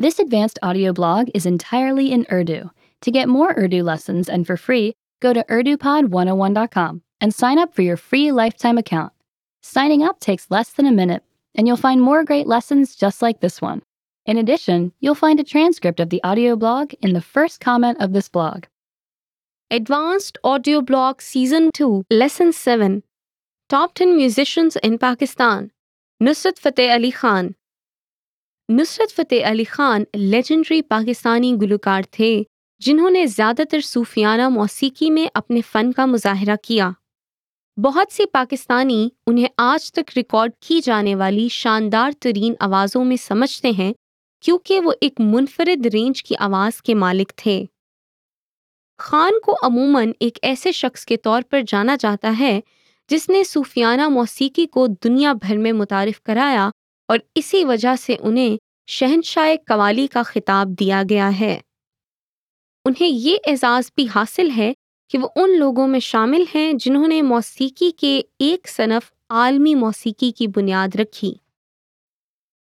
This advanced audio blog is entirely in Urdu. To get more Urdu lessons and for free, go to urdupod101.com and sign up for your free lifetime account. Signing up takes less than a minute, and you'll find more great lessons just like this one. In addition, you'll find a transcript of the audio blog in the first comment of this blog. Advanced Audio Blog Season 2, Lesson 7 Top 10 Musicians in Pakistan Nusrat Fateh Ali Khan Nusrat Fateh Ali Khan legendary Pakistani گلوکار تھے، جنہوں نے زیادہ تر صوفیانہ موسیقی میں اپنے فن کا مظاہرہ کیا۔ بہت سی پاکستانی انہیں آج تک ریکارڈ کی جانے والی شاندار ترین آوازوں میں سمجھتے ہیں، کیونکہ وہ ایک منفرد رینج کی آواز کے مالک تھے۔ خان کو عموماً ایک ایسے شخص کے طور پر جانا جاتا ہے جس نے صوفیانہ موسیقی کو دنیا بھر میں متعارف کرایا اور اسی وجہ سے انہیں شہنشاہ قوالی کا خطاب دیا گیا ہے۔ انہیں یہ اعزاز بھی حاصل ہے کہ وہ ان لوگوں میں شامل ہیں جنہوں نے موسیقی کے ایک صنف عالمی موسیقی کی بنیاد رکھی۔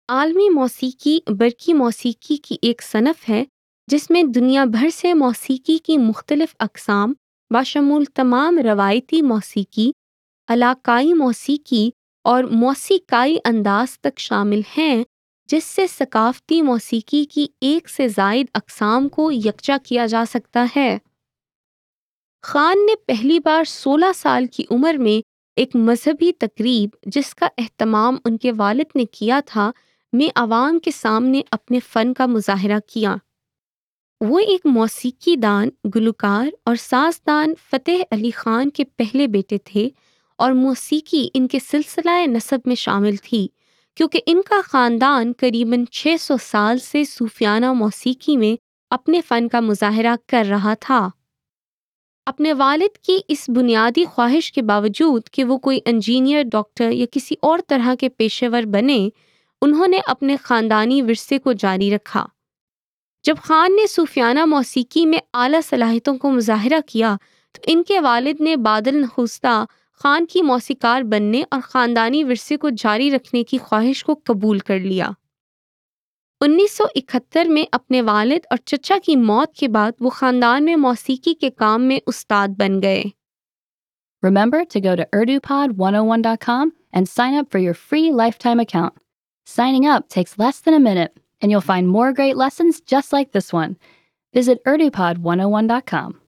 عالمی موسیقی برقی موسیقی کی ایک صنف ہے جس میں دنیا بھر سے موسیقی کی مختلف اقسام، باشمول تمام روایتی موسیقی، علاقائی موسیقی اور موسیقائی انداز تک شامل ہیں، جس سے ثقافتی موسیقی کی ایک سے زائد اقسام کو یکجا کیا جا سکتا ہے۔ خان نے پہلی بار سولہ سال کی عمر میں ایک مذہبی تقریب، جس کا اہتمام ان کے والد نے کیا تھا، میں عوام کے سامنے اپنے فن کا مظاہرہ کیا۔ وہ ایک موسیقی دان، گلوکار اور سازدان فتح علی خان کے پہلے بیٹے تھے۔ اور موسیقی ان کے سلسلہ نصب میں شامل تھی، کیونکہ ان کا خاندان قریباً چھ سو سال سے صوفیانہ موسیقی میں اپنے فن کا مظاہرہ کر رہا تھا۔ اپنے والد کی اس بنیادی خواہش کے باوجود کہ وہ کوئی انجینئر، ڈاکٹر یا کسی اور طرح کے پیشے ور بنے، انہوں نے اپنے خاندانی ورثے کو جاری رکھا۔ جب خان نے صوفیانہ موسیقی میں اعلیٰ صلاحیتوں کو مظاہرہ کیا، تو ان کے والد نے بادل نخستہ خان کی موسیقار بننے اور خاندانی ورثے کو جاری رکھنے کی خواہش کو قبول کر لیا انیس سو اکہتر میں اپنے والد اور چچا کی موت کے بعد وہ خاندان میں موسیقی کے کام میں استاد بن گئے Remember to go to urdupod101.com and sign up for your free lifetime account. Signing up takes less than a minute, and you'll find more great lessons just like this one. Visit urdupod101.com.